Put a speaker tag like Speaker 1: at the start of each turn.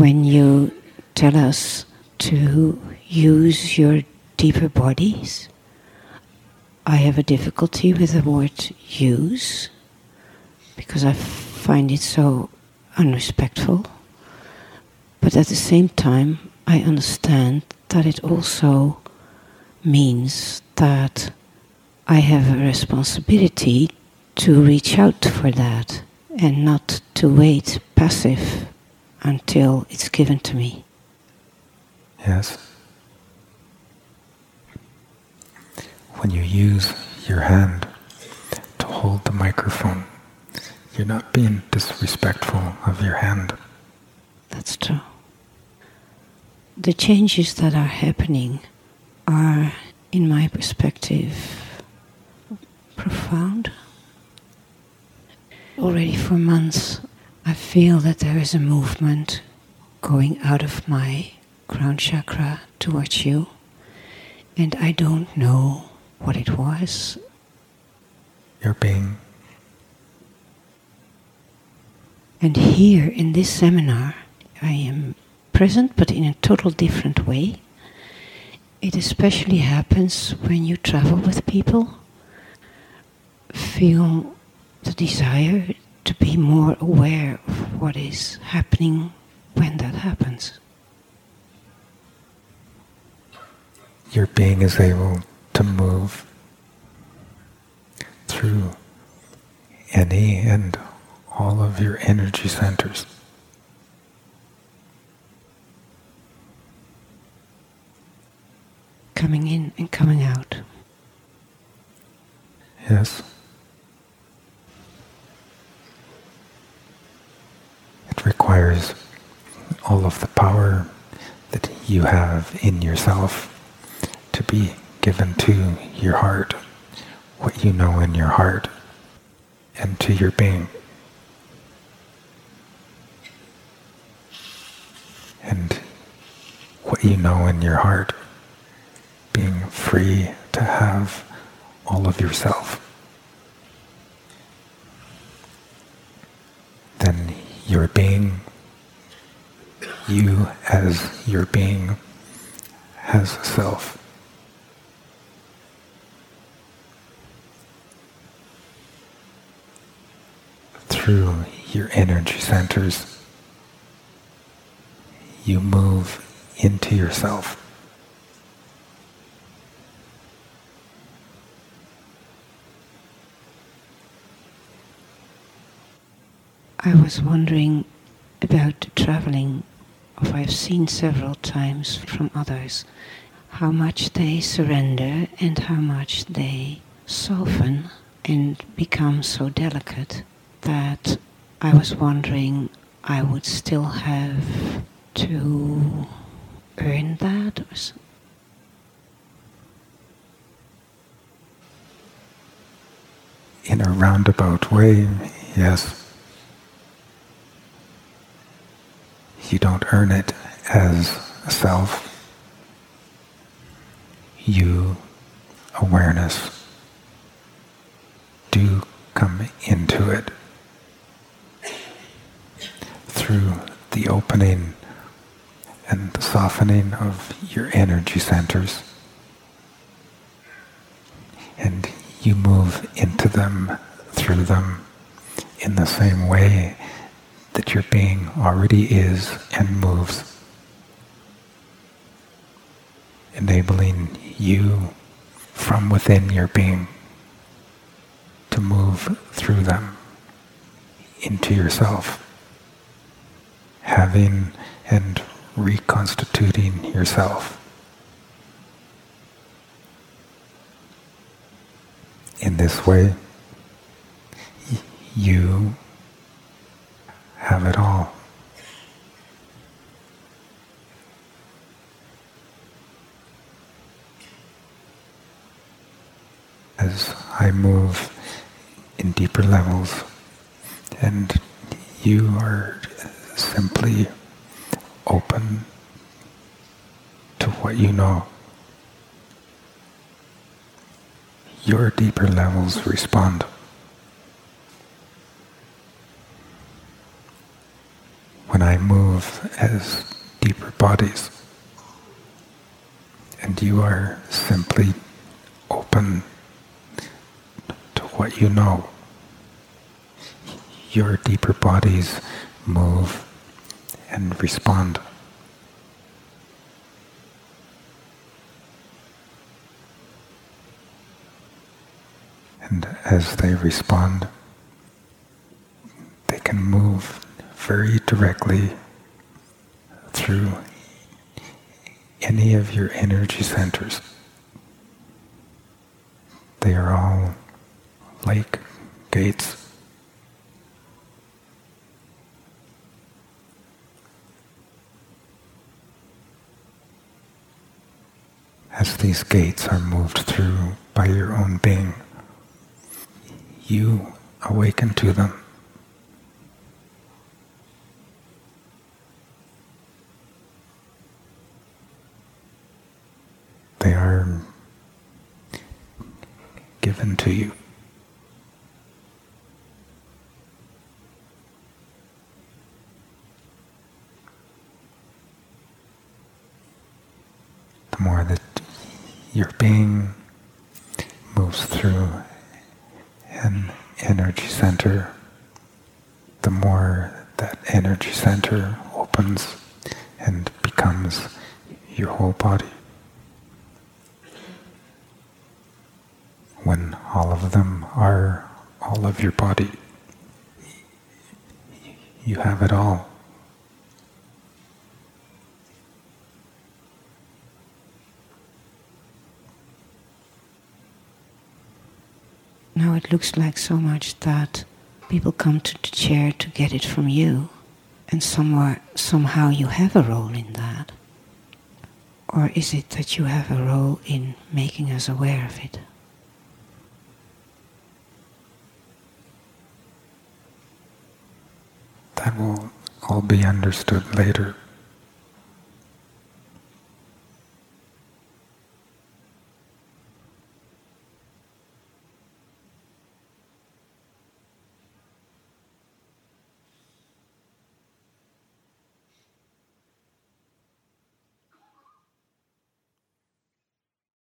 Speaker 1: when you tell us to use your deeper bodies. I have a difficulty with the word use because I find it so unrespectful. But at the same time, I understand that it also means that I have a responsibility to reach out for that and not to wait passive until it's given to me.
Speaker 2: Yes. When you use your hand to hold the microphone, you're not being disrespectful of your hand.
Speaker 1: That's true. The changes that are happening are, in my perspective, profound. Already for months, I feel that there is a movement going out of my crown chakra towards you, and I don't know what it was.
Speaker 2: Your being.
Speaker 1: And here in this seminar, I am present but in a total different way. It especially happens when you travel with people, feel the desire to be more aware of what is happening when that happens.
Speaker 2: Your being is able to move through any and all of your energy centers.
Speaker 1: Coming in and coming out.
Speaker 2: Yes. It requires all of the power that you have in yourself to be given to your heart, what you know in your heart, and to your being. And what you know in your heart, being free to have all of yourself. Then your being, you as your being, has a self. Through your energy centers, you move into yourself.
Speaker 1: I was wondering about traveling, of I've seen several times from others, how much they surrender and how much they soften and become so delicate that I was wondering I would still have to earn that or so.
Speaker 2: In a roundabout way, yes. You don't earn it as self. You, awareness, do come into it through the opening and the softening of your energy centers. And you move into them, through them, in the same way that your being already is and moves, enabling you from within your being to move through them into yourself, having and reconstituting yourself. In this way, you have it all. As I move in deeper levels and you are simply open to what you know. Your deeper levels respond. When I move as deeper bodies, and you are simply open to what you know. Your deeper bodies move and respond. And as they respond, they can move very directly through any of your energy centers. They are all like gates. As these gates are moved through by your own being, you awaken to them. They are given to you. The more that your being moves through an energy center, the more that energy center opens and becomes your whole body. When all of them are all of your body, you have it all.
Speaker 1: Now it looks like so much that people come to the chair to get it from you, and somewhere, somehow you have a role in that. Or is it that you have a role in making us aware of it?
Speaker 2: That will all be understood later.